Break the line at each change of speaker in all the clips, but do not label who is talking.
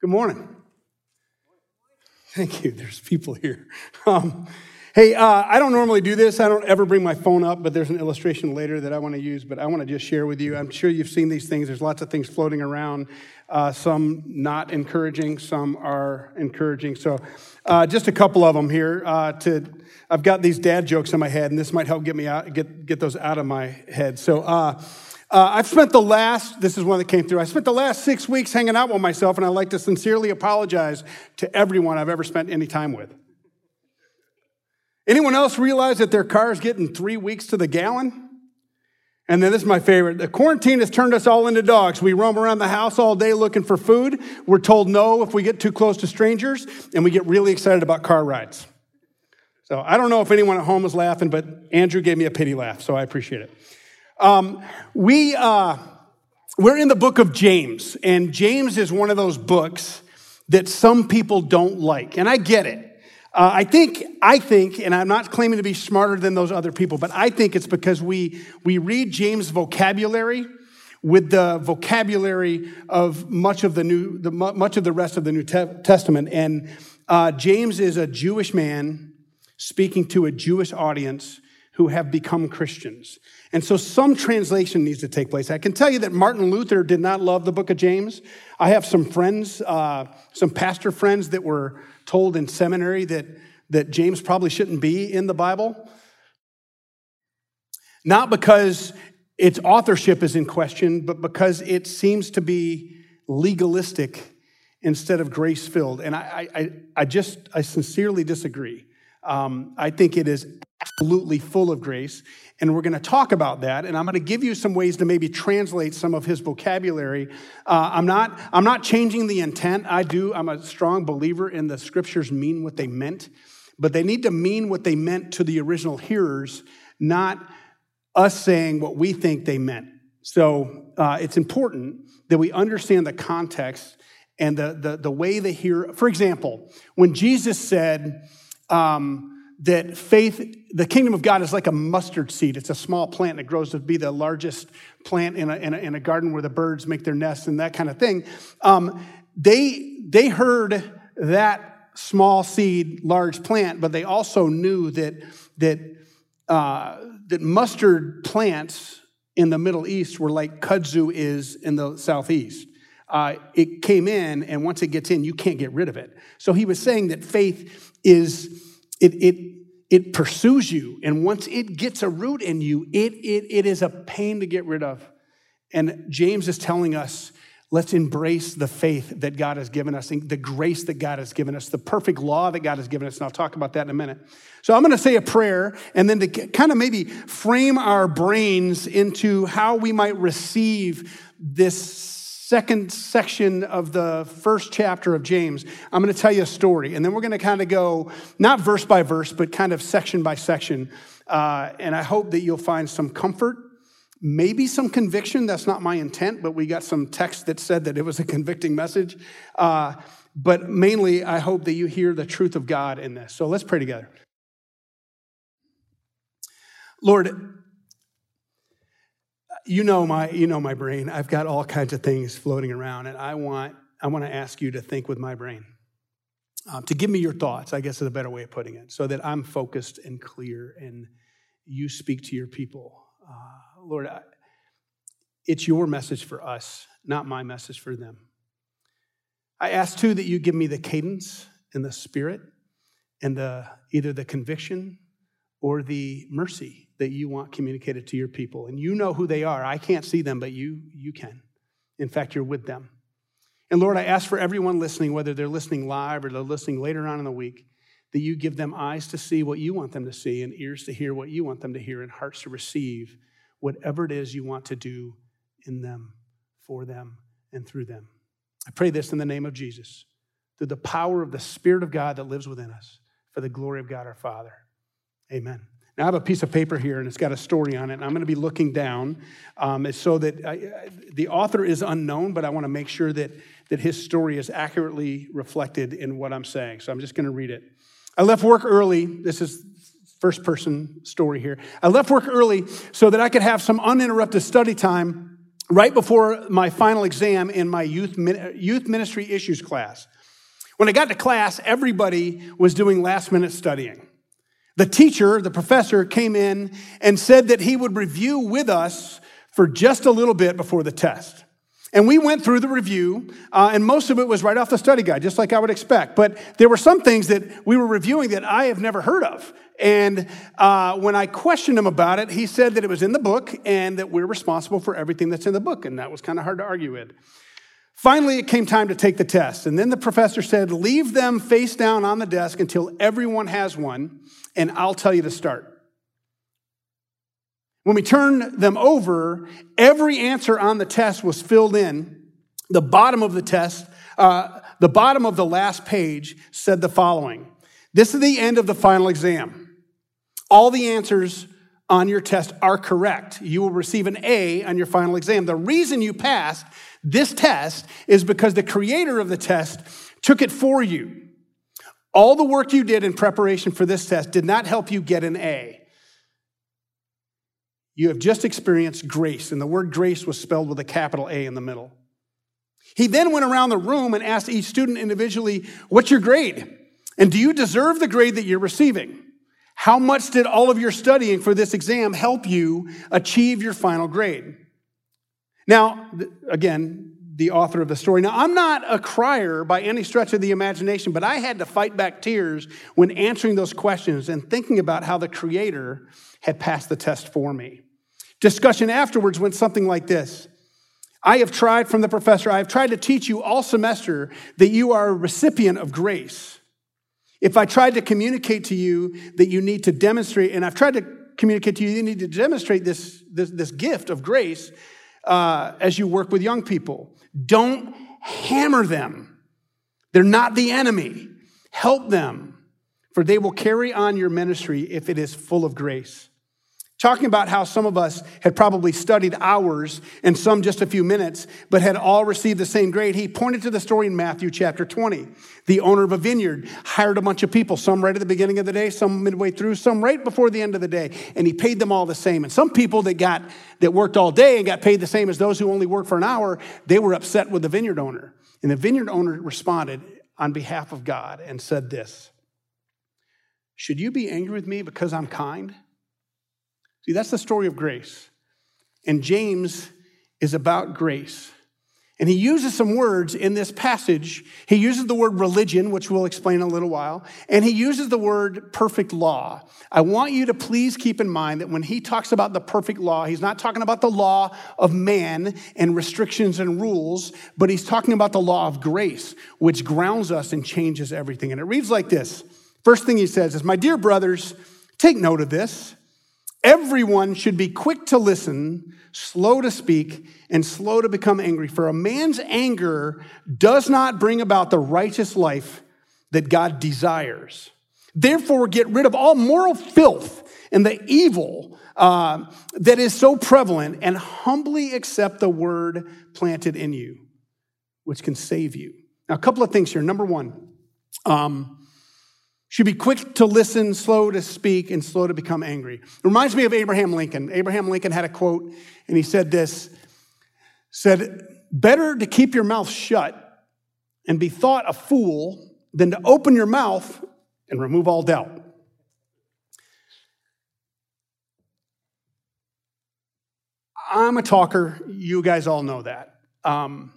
Good morning. Thank you. There's people here. Um, hey, uh, I don't normally do this. I don't ever bring my phone up, but there's an illustration later that I want to use, but I want to just share with you. I'm sure you've seen these things. There's lots of things floating around, uh, some not encouraging, some are encouraging. So, uh, just a couple of them here. Uh, to I've got these dad jokes in my head, and this might help get me out, get get those out of my head. So. Uh, I've spent the last, this is one that came through, I spent the last six weeks hanging out with myself, and I'd like to sincerely apologize to everyone I've ever spent any time with. Anyone else realize that their car is getting three weeks to the gallon? And then this is my favorite. The quarantine has turned us all into dogs. We roam around the house all day looking for food. We're told no if we get too close to strangers, and we get really excited about car rides. So I don't know if anyone at home is laughing, but Andrew gave me a pity laugh, so I appreciate it. Um, we, uh, we're in the book of James, and James is one of those books that some people don't like, and I get it. Uh, I think, I think, and I'm not claiming to be smarter than those other people, but I think it's because we, we read James' vocabulary with the vocabulary of much of the new, the, much of the rest of the New Testament. And uh, James is a Jewish man speaking to a Jewish audience who have become Christians. And so some translation needs to take place. I can tell you that Martin Luther did not love the book of James. I have some friends, uh, some pastor friends that were told in seminary that, that James probably shouldn't be in the Bible. Not because its authorship is in question, but because it seems to be legalistic instead of grace filled. And I, I, I just, I sincerely disagree. Um, I think it is absolutely full of grace. And we're going to talk about that. And I'm going to give you some ways to maybe translate some of his vocabulary. Uh, I'm, not, I'm not changing the intent. I do. I'm a strong believer in the scriptures mean what they meant, but they need to mean what they meant to the original hearers, not us saying what we think they meant. So uh, it's important that we understand the context and the, the, the way they hear. For example, when Jesus said, um, that faith, the kingdom of God is like a mustard seed. It's a small plant that grows to be the largest plant in a, in a, in a garden where the birds make their nests and that kind of thing. Um, they, they heard that small seed, large plant, but they also knew that, that, uh, that mustard plants in the Middle East were like kudzu is in the Southeast. Uh, it came in, and once it gets in, you can't get rid of it. So he was saying that faith is it, it, it pursues you. And once it gets a root in you, it, it, it is a pain to get rid of. And James is telling us, let's embrace the faith that God has given us, the grace that God has given us, the perfect law that God has given us. And I'll talk about that in a minute. So I'm going to say a prayer and then to kind of maybe frame our brains into how we might receive this second section of the first chapter of James, I'm going to tell you a story. And then we're going to kind of go, not verse by verse, but kind of section by section. Uh, and I hope that you'll find some comfort, maybe some conviction. That's not my intent, but we got some text that said that it was a convicting message. Uh, but mainly, I hope that you hear the truth of God in this. So let's pray together. Lord, you know my you know my brain. I've got all kinds of things floating around and i want i want to ask you to think with my brain. Um, to give me your thoughts i guess is a better way of putting it so that i'm focused and clear and you speak to your people. Uh, lord I, it's your message for us not my message for them. I ask too that you give me the cadence and the spirit and the either the conviction or the mercy that you want communicated to your people. And you know who they are. I can't see them, but you, you can. In fact, you're with them. And Lord, I ask for everyone listening, whether they're listening live or they're listening later on in the week, that you give them eyes to see what you want them to see, and ears to hear what you want them to hear, and hearts to receive whatever it is you want to do in them, for them, and through them. I pray this in the name of Jesus, through the power of the Spirit of God that lives within us, for the glory of God our Father. Amen. Now, I have a piece of paper here and it's got a story on it, and I'm going to be looking down um, so that I, the author is unknown, but I want to make sure that, that his story is accurately reflected in what I'm saying. So I'm just going to read it. I left work early. This is first person story here. I left work early so that I could have some uninterrupted study time right before my final exam in my youth, youth ministry issues class. When I got to class, everybody was doing last minute studying. The teacher, the professor, came in and said that he would review with us for just a little bit before the test. And we went through the review, uh, and most of it was right off the study guide, just like I would expect. But there were some things that we were reviewing that I have never heard of. And uh, when I questioned him about it, he said that it was in the book and that we're responsible for everything that's in the book. And that was kind of hard to argue with. Finally, it came time to take the test. And then the professor said, Leave them face down on the desk until everyone has one, and I'll tell you to start. When we turned them over, every answer on the test was filled in. The bottom of the test, uh, the bottom of the last page said the following This is the end of the final exam. All the answers on your test are correct. You will receive an A on your final exam. The reason you passed this test is because the creator of the test took it for you. All the work you did in preparation for this test did not help you get an A. You have just experienced grace, and the word grace was spelled with a capital A in the middle. He then went around the room and asked each student individually, What's your grade? And do you deserve the grade that you're receiving? How much did all of your studying for this exam help you achieve your final grade? Now, again, the author of the story. Now, I'm not a crier by any stretch of the imagination, but I had to fight back tears when answering those questions and thinking about how the Creator had passed the test for me. Discussion afterwards went something like this I have tried from the professor, I have tried to teach you all semester that you are a recipient of grace. If I tried to communicate to you that you need to demonstrate, and I've tried to communicate to you, you need to demonstrate this, this, this gift of grace uh, as you work with young people. Don't hammer them. They're not the enemy. Help them, for they will carry on your ministry if it is full of grace talking about how some of us had probably studied hours and some just a few minutes, but had all received the same grade. He pointed to the story in Matthew chapter 20. The owner of a vineyard hired a bunch of people, some right at the beginning of the day, some midway through, some right before the end of the day, and he paid them all the same. And some people that got that worked all day and got paid the same as those who only worked for an hour, they were upset with the vineyard owner. And the vineyard owner responded on behalf of God and said this Should you be angry with me because I'm kind? See, that's the story of grace. And James is about grace. And he uses some words in this passage. He uses the word religion, which we'll explain in a little while, and he uses the word perfect law. I want you to please keep in mind that when he talks about the perfect law, he's not talking about the law of man and restrictions and rules, but he's talking about the law of grace, which grounds us and changes everything. And it reads like this First thing he says is, My dear brothers, take note of this. Everyone should be quick to listen, slow to speak, and slow to become angry. For a man's anger does not bring about the righteous life that God desires. Therefore, get rid of all moral filth and the evil uh, that is so prevalent and humbly accept the word planted in you, which can save you. Now, a couple of things here. Number one, um, should be quick to listen, slow to speak, and slow to become angry. It reminds me of Abraham Lincoln. Abraham Lincoln had a quote, and he said this said, Better to keep your mouth shut and be thought a fool than to open your mouth and remove all doubt. I'm a talker. You guys all know that. Um,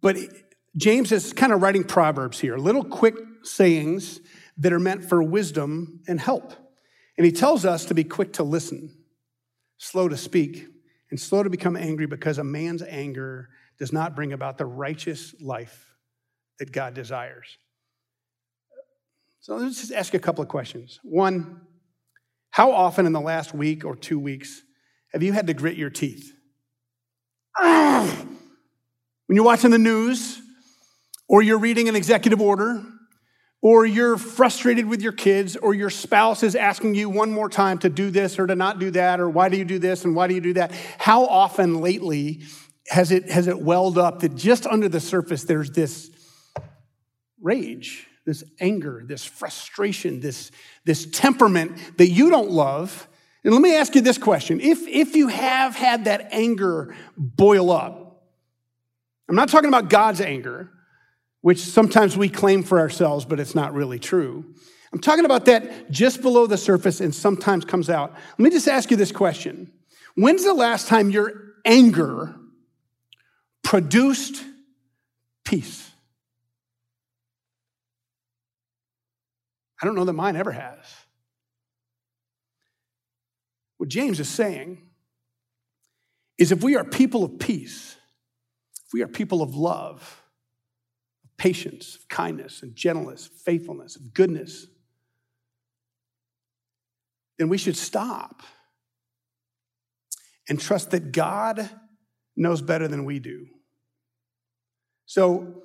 but James is kind of writing proverbs here, little quick sayings that are meant for wisdom and help. And he tells us to be quick to listen, slow to speak, and slow to become angry because a man's anger does not bring about the righteous life that God desires. So let's just ask a couple of questions. One, how often in the last week or two weeks have you had to grit your teeth? When you're watching the news, or you're reading an executive order, or you're frustrated with your kids, or your spouse is asking you one more time to do this or to not do that, or why do you do this and why do you do that? How often lately has it, has it welled up that just under the surface there's this rage, this anger, this frustration, this, this temperament that you don't love, And let me ask you this question. If, if you have had that anger boil up, I'm not talking about God's anger, which sometimes we claim for ourselves, but it's not really true. I'm talking about that just below the surface and sometimes comes out. Let me just ask you this question When's the last time your anger produced peace? I don't know that mine ever has. What James is saying is if we are people of peace, if we are people of love, patience, of kindness, and gentleness, faithfulness, of goodness, then we should stop and trust that God knows better than we do. So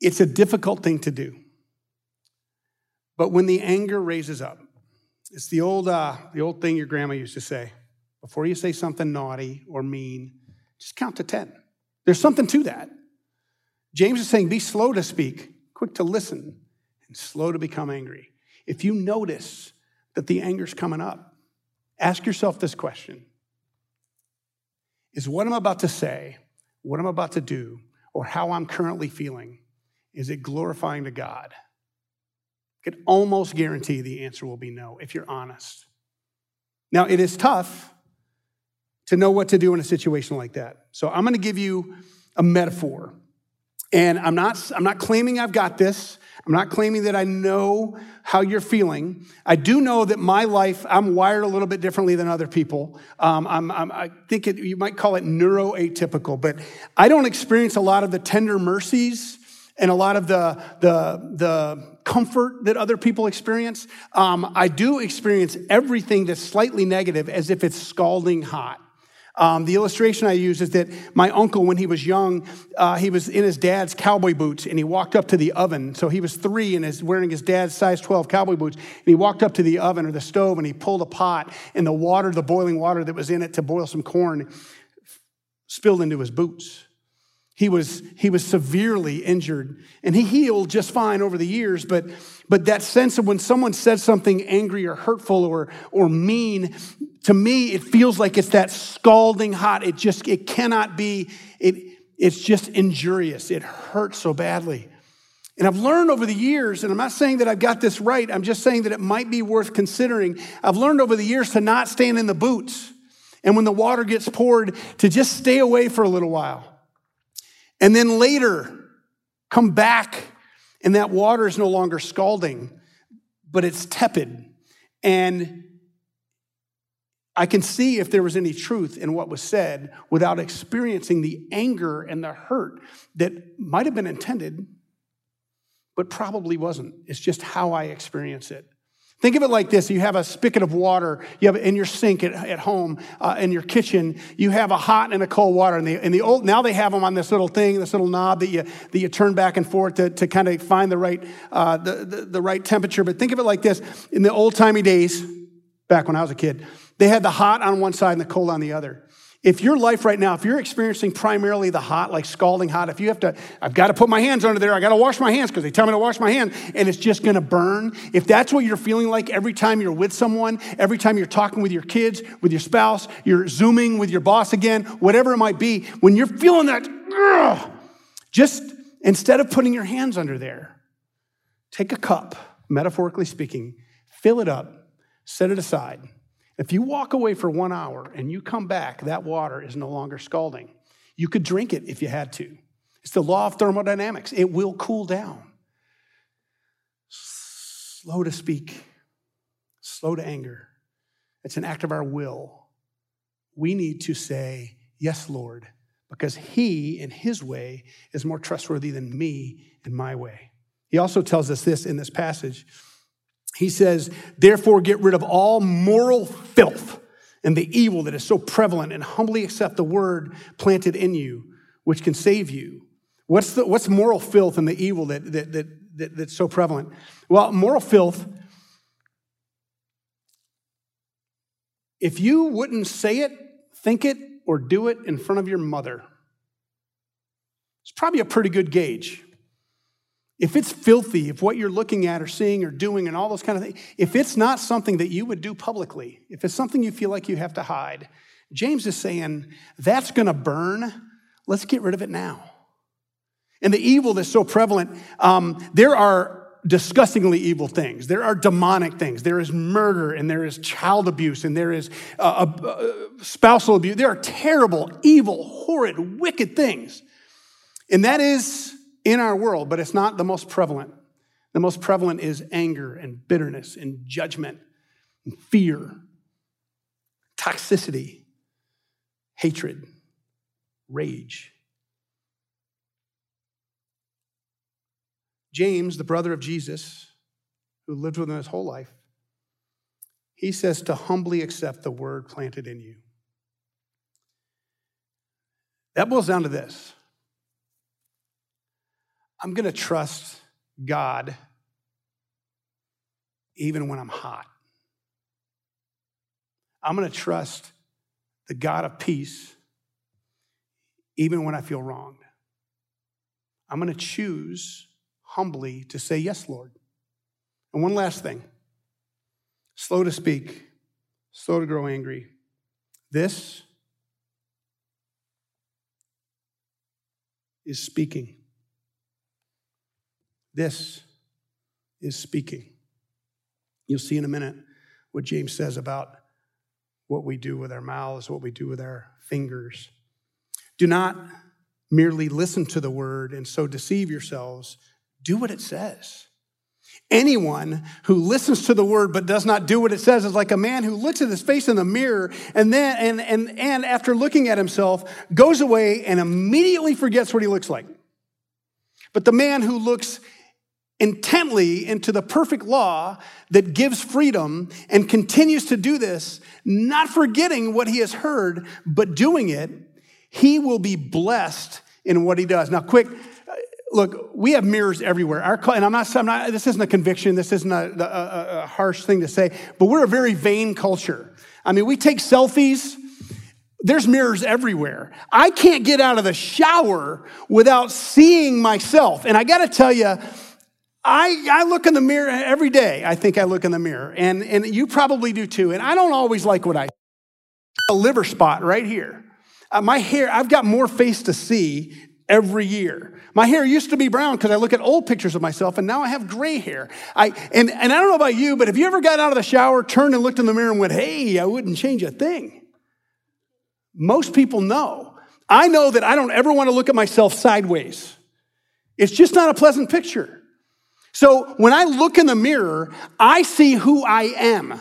it's a difficult thing to do. But when the anger raises up, it's the old, uh, the old thing your grandma used to say before you say something naughty or mean, just count to 10. There's something to that. James is saying, be slow to speak, quick to listen, and slow to become angry. If you notice that the anger's coming up, ask yourself this question Is what I'm about to say, what I'm about to do, or how I'm currently feeling, is it glorifying to God? I can almost guarantee the answer will be no if you're honest. Now, it is tough to know what to do in a situation like that. So I'm going to give you a metaphor. And I'm not, I'm not claiming I've got this. I'm not claiming that I know how you're feeling. I do know that my life, I'm wired a little bit differently than other people. Um, I'm, I'm, i think it, you might call it neuroatypical, but I don't experience a lot of the tender mercies and a lot of the, the, the comfort that other people experience. Um, I do experience everything that's slightly negative as if it's scalding hot. Um, the illustration I use is that my uncle, when he was young, uh, he was in his dad's cowboy boots and he walked up to the oven. So he was three and is wearing his dad's size 12 cowboy boots. And he walked up to the oven or the stove and he pulled a pot and the water, the boiling water that was in it to boil some corn, spilled into his boots. He was, he was severely injured and he healed just fine over the years, but, but that sense of when someone says something angry or hurtful or, or mean, to me, it feels like it's that scalding hot. It just, it cannot be, it, it's just injurious. It hurts so badly. And I've learned over the years, and I'm not saying that I've got this right, I'm just saying that it might be worth considering. I've learned over the years to not stand in the boots. And when the water gets poured, to just stay away for a little while. And then later, come back, and that water is no longer scalding, but it's tepid. And I can see if there was any truth in what was said without experiencing the anger and the hurt that might have been intended, but probably wasn't. It's just how I experience it. Think of it like this. You have a spigot of water. You have it in your sink at, at home, uh, in your kitchen. You have a hot and a cold water. And the, and the old, now they have them on this little thing, this little knob that you, that you turn back and forth to, to kind of find the right, uh, the, the, the right temperature. But think of it like this. In the old timey days, back when I was a kid, they had the hot on one side and the cold on the other. If your life right now, if you're experiencing primarily the hot, like scalding hot, if you have to, I've got to put my hands under there, I got to wash my hands because they tell me to wash my hands, and it's just going to burn. If that's what you're feeling like every time you're with someone, every time you're talking with your kids, with your spouse, you're zooming with your boss again, whatever it might be, when you're feeling that, just instead of putting your hands under there, take a cup, metaphorically speaking, fill it up, set it aside if you walk away for one hour and you come back, that water is no longer scalding. You could drink it if you had to. It's the law of thermodynamics, it will cool down. Slow to speak, slow to anger. It's an act of our will. We need to say, Yes, Lord, because He, in His way, is more trustworthy than me in my way. He also tells us this in this passage he says, therefore, get rid of all moral filth and the evil that is so prevalent and humbly accept the word planted in you, which can save you. What's, the, what's moral filth and the evil that, that, that, that, that's so prevalent? Well, moral filth, if you wouldn't say it, think it, or do it in front of your mother, it's probably a pretty good gauge. If it's filthy, if what you're looking at or seeing or doing and all those kind of things, if it's not something that you would do publicly, if it's something you feel like you have to hide, James is saying that's going to burn. Let's get rid of it now. And the evil that's so prevalent, um, there are disgustingly evil things. There are demonic things. There is murder and there is child abuse and there is uh, uh, spousal abuse. There are terrible, evil, horrid, wicked things. And that is in our world, but it's not the most prevalent. The most prevalent is anger and bitterness and judgment and fear, toxicity, hatred, rage. James, the brother of Jesus, who lived with him his whole life, he says to humbly accept the word planted in you. That boils down to this I'm going to trust God even when I'm hot. I'm going to trust the God of peace even when I feel wronged. I'm going to choose humbly to say, Yes, Lord. And one last thing slow to speak, slow to grow angry. This is speaking. This is speaking. You'll see in a minute what James says about what we do with our mouths, what we do with our fingers. Do not merely listen to the word and so deceive yourselves. Do what it says. Anyone who listens to the word but does not do what it says is like a man who looks at his face in the mirror and then and and and after looking at himself goes away and immediately forgets what he looks like. But the man who looks intently into the perfect law that gives freedom and continues to do this, not forgetting what he has heard, but doing it, he will be blessed in what he does. Now, quick, look, we have mirrors everywhere. Our, and I'm not, I'm not, this isn't a conviction, this isn't a, a, a harsh thing to say, but we're a very vain culture. I mean, we take selfies there's mirrors everywhere. I can't get out of the shower without seeing myself. And I got to tell you, I, I look in the mirror every day. I think I look in the mirror, and, and you probably do too. And I don't always like what I a liver spot right here. Uh, my hair, I've got more face to see every year. My hair used to be brown because I look at old pictures of myself, and now I have gray hair. I and, and I don't know about you, but have you ever got out of the shower, turned and looked in the mirror, and went, "Hey, I wouldn't change a thing." Most people know. I know that I don't ever want to look at myself sideways. It's just not a pleasant picture. So when I look in the mirror, I see who I am.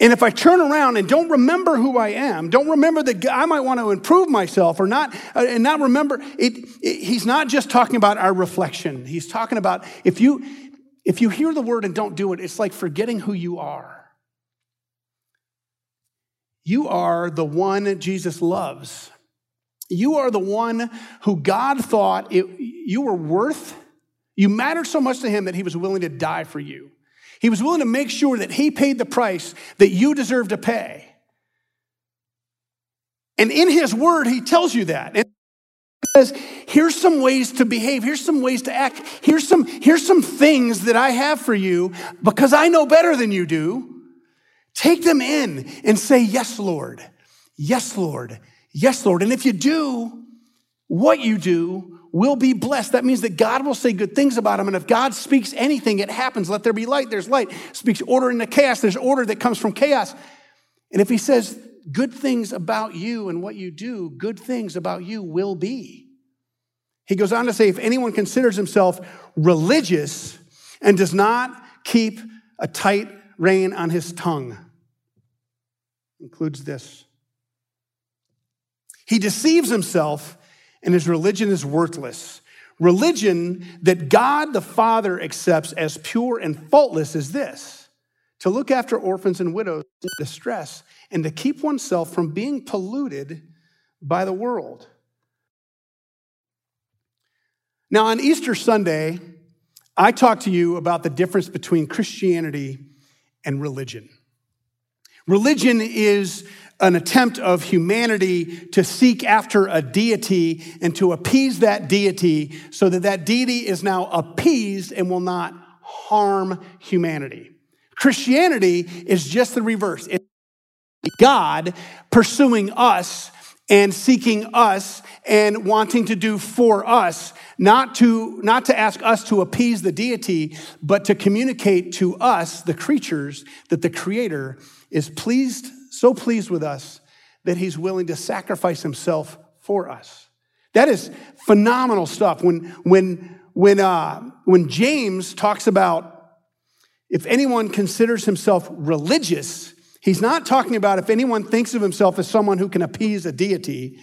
And if I turn around and don't remember who I am, don't remember that I might want to improve myself or not, uh, and not remember it, it, he's not just talking about our reflection. He's talking about if you if you hear the word and don't do it, it's like forgetting who you are. You are the one Jesus loves. You are the one who God thought it, you were worth you mattered so much to him that he was willing to die for you. He was willing to make sure that he paid the price that you deserve to pay. And in his word, he tells you that. And says, here's some ways to behave, here's some ways to act, here's some, here's some things that I have for you because I know better than you do. Take them in and say, Yes, Lord. Yes, Lord. Yes, Lord. And if you do what you do, will be blessed. That means that God will say good things about him. And if God speaks anything, it happens. Let there be light, there's light. Speaks order into chaos, there's order that comes from chaos. And if he says good things about you and what you do, good things about you will be. He goes on to say if anyone considers himself religious and does not keep a tight rein on his tongue, includes this. He deceives himself and his religion is worthless. Religion that God the Father accepts as pure and faultless is this to look after orphans and widows in distress and to keep oneself from being polluted by the world. Now, on Easter Sunday, I talked to you about the difference between Christianity and religion. Religion is an attempt of humanity to seek after a deity and to appease that deity so that that deity is now appeased and will not harm humanity. Christianity is just the reverse. It's God pursuing us and seeking us and wanting to do for us, not to, not to ask us to appease the deity, but to communicate to us, the creatures, that the Creator is pleased, so pleased with us that He's willing to sacrifice Himself for us. That is phenomenal stuff. When, when, when, uh, when James talks about if anyone considers himself religious, he's not talking about if anyone thinks of himself as someone who can appease a deity.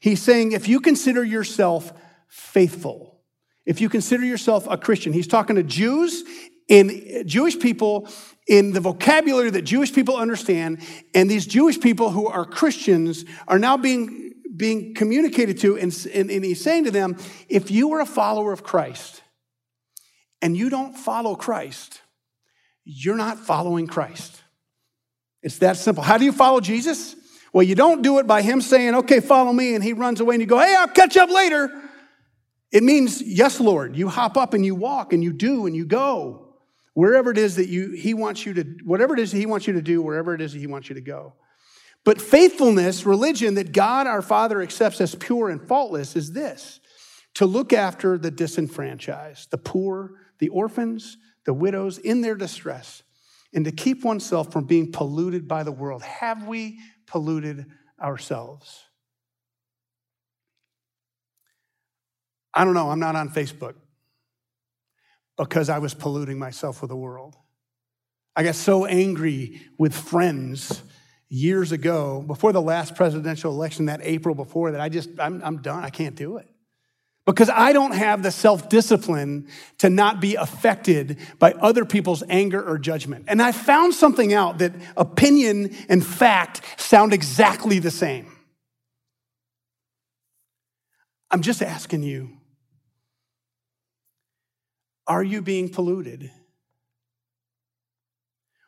He's saying if you consider yourself faithful, if you consider yourself a Christian, he's talking to Jews and Jewish people in the vocabulary that Jewish people understand, and these Jewish people who are Christians are now being, being communicated to, and, and, and he's saying to them, if you are a follower of Christ and you don't follow Christ, you're not following Christ. It's that simple. How do you follow Jesus? Well, you don't do it by him saying, okay, follow me, and he runs away and you go, hey, I'll catch up later. It means, yes, Lord. You hop up and you walk and you do and you go wherever it is that you, he wants you to, whatever it is that he wants you to do, wherever it is that he wants you to go. But faithfulness, religion that God our Father accepts as pure and faultless is this to look after the disenfranchised, the poor, the orphans, the widows in their distress, and to keep oneself from being polluted by the world. Have we polluted ourselves? I don't know, I'm not on Facebook because I was polluting myself with the world. I got so angry with friends years ago, before the last presidential election, that April before that, I just, I'm, I'm done. I can't do it because I don't have the self discipline to not be affected by other people's anger or judgment. And I found something out that opinion and fact sound exactly the same. I'm just asking you are you being polluted?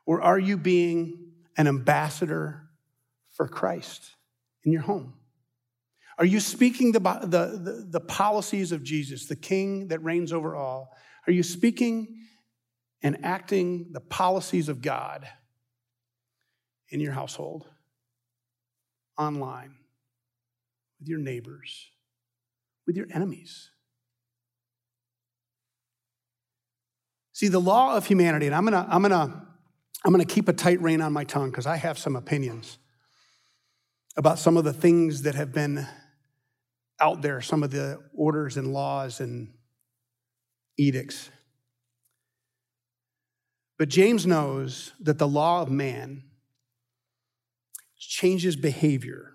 Or are you being an ambassador for Christ in your home? Are you speaking the, the, the, the, policies of Jesus, the king that reigns over all? Are you speaking and acting the policies of God in your household, online, with your neighbors, with your enemies? See, the law of humanity, and I'm gonna, I'm gonna, I'm gonna keep a tight rein on my tongue because I have some opinions about some of the things that have been out there some of the orders and laws and edicts. But James knows that the law of man changes behavior.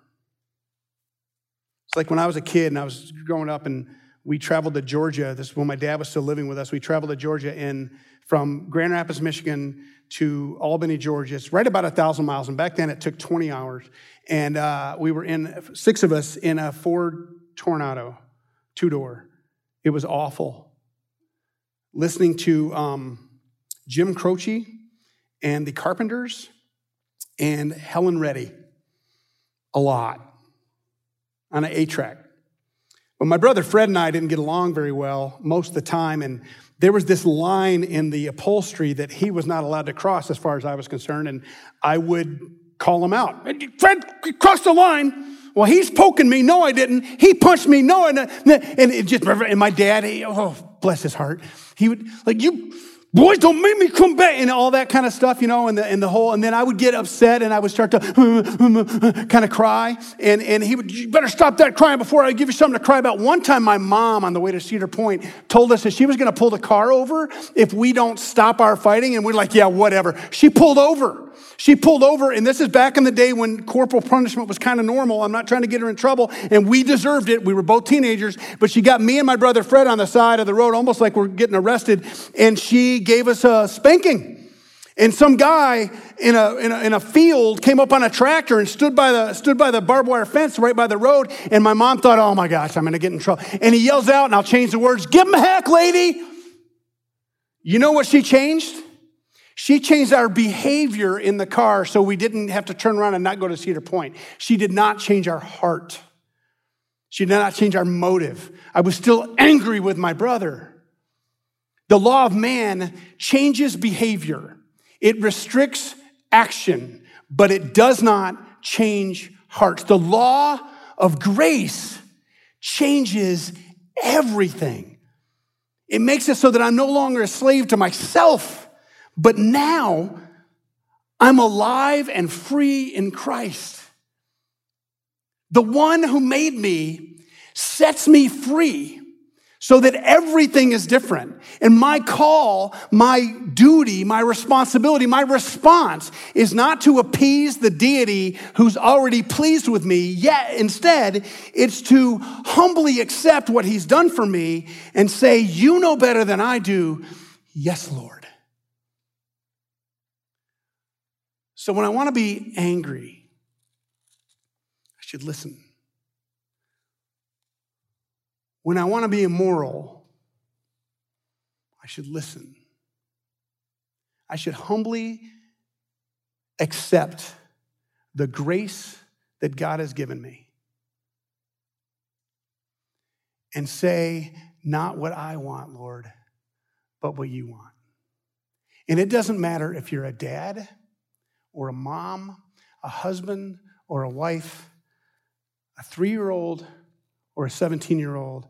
It's like when I was a kid and I was growing up and we traveled to Georgia. This is when my dad was still living with us. We traveled to Georgia and from Grand Rapids, Michigan to Albany, Georgia. It's right about a thousand miles. And back then it took 20 hours. And uh, we were in, six of us in a Ford Torino, two door. It was awful. Listening to um, Jim Croce and the Carpenters and Helen Reddy a lot on an 8-track. But my brother Fred and I didn't get along very well most of the time, and there was this line in the upholstery that he was not allowed to cross as far as I was concerned, and I would call him out. Fred, cross the line. Well, he's poking me. No, I didn't. He punched me. No, and, and it just, and my dad, he, oh, bless his heart. He would, like, you boys don't make me come back and all that kind of stuff, you know, and the, and the whole, and then I would get upset and I would start to kind of cry. And, and he would, you better stop that crying before I give you something to cry about. One time, my mom on the way to Cedar Point told us that she was going to pull the car over if we don't stop our fighting. And we're like, yeah, whatever. She pulled over. She pulled over, and this is back in the day when corporal punishment was kind of normal. I'm not trying to get her in trouble, and we deserved it. We were both teenagers, but she got me and my brother Fred on the side of the road, almost like we're getting arrested, and she gave us a spanking. And some guy in a, in a, in a field came up on a tractor and stood by, the, stood by the barbed wire fence right by the road. And my mom thought, oh my gosh, I'm going to get in trouble. And he yells out, and I'll change the words, give him a heck, lady. You know what she changed? She changed our behavior in the car so we didn't have to turn around and not go to Cedar Point. She did not change our heart. She did not change our motive. I was still angry with my brother. The law of man changes behavior. It restricts action, but it does not change hearts. The law of grace changes everything. It makes it so that I'm no longer a slave to myself, but now I'm alive and free in Christ. The one who made me sets me free so that everything is different. And my call, my duty, my responsibility, my response is not to appease the deity who's already pleased with me, yet instead it's to humbly accept what he's done for me and say, You know better than I do. Yes, Lord. So when I want to be angry, I should listen. When I want to be immoral, I should listen. I should humbly accept the grace that God has given me and say, Not what I want, Lord, but what you want. And it doesn't matter if you're a dad or a mom, a husband or a wife, a three year old or a 17 year old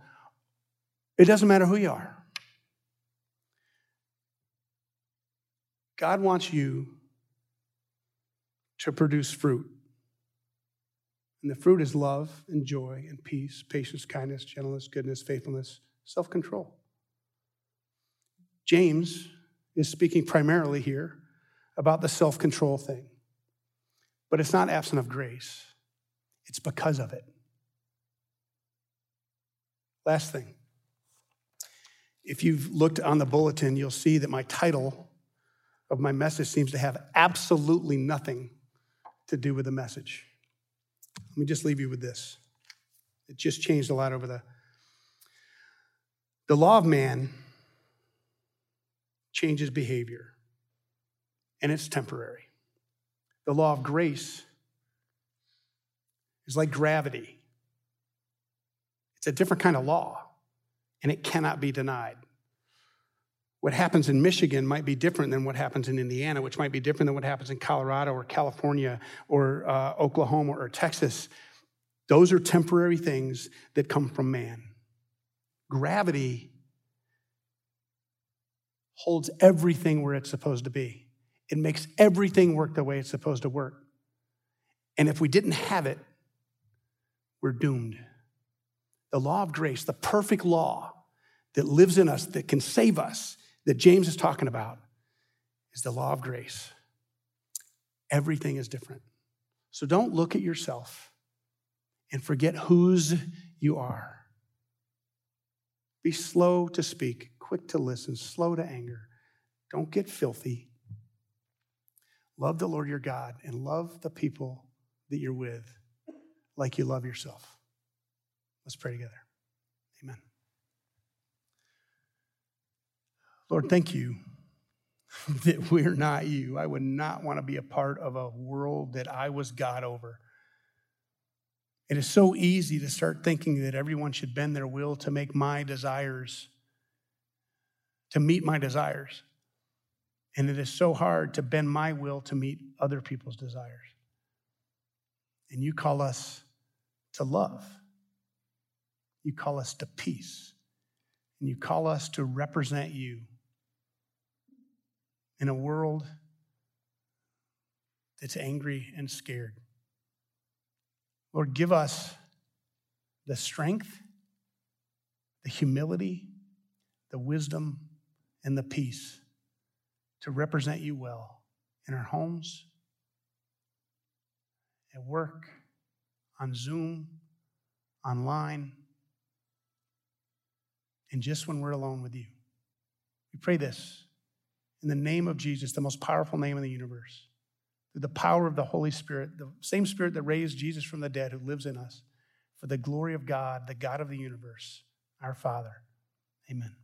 it doesn't matter who you are. God wants you to produce fruit. And the fruit is love and joy and peace, patience, kindness, gentleness, goodness, faithfulness, self control. James is speaking primarily here about the self control thing. But it's not absent of grace, it's because of it. Last thing if you've looked on the bulletin, you'll see that my title of my message seems to have absolutely nothing to do with the message. Let me just leave you with this. It just changed a lot over the. The law of man changes behavior, and it's temporary. The law of grace is like gravity, it's a different kind of law and it cannot be denied. What happens in Michigan might be different than what happens in Indiana, which might be different than what happens in Colorado or California or uh, Oklahoma or Texas. Those are temporary things that come from man. Gravity holds everything where it's supposed to be, it makes everything work the way it's supposed to work. And if we didn't have it, we're doomed. The law of grace, the perfect law that lives in us, that can save us, that James is talking about, is the law of grace. Everything is different. So don't look at yourself and forget whose you are. Be slow to speak, quick to listen, slow to anger. Don't get filthy. Love the Lord your God and love the people that you're with like you love yourself. Let's pray together. Amen. Lord, thank you that we're not you. I would not want to be a part of a world that I was God over. It is so easy to start thinking that everyone should bend their will to make my desires, to meet my desires. And it is so hard to bend my will to meet other people's desires. And you call us to love. You call us to peace. And you call us to represent you in a world that's angry and scared. Lord, give us the strength, the humility, the wisdom, and the peace to represent you well in our homes, at work, on Zoom, online and just when we're alone with you. We pray this in the name of Jesus, the most powerful name in the universe, through the power of the Holy Spirit, the same Spirit that raised Jesus from the dead who lives in us, for the glory of God, the God of the universe, our Father. Amen.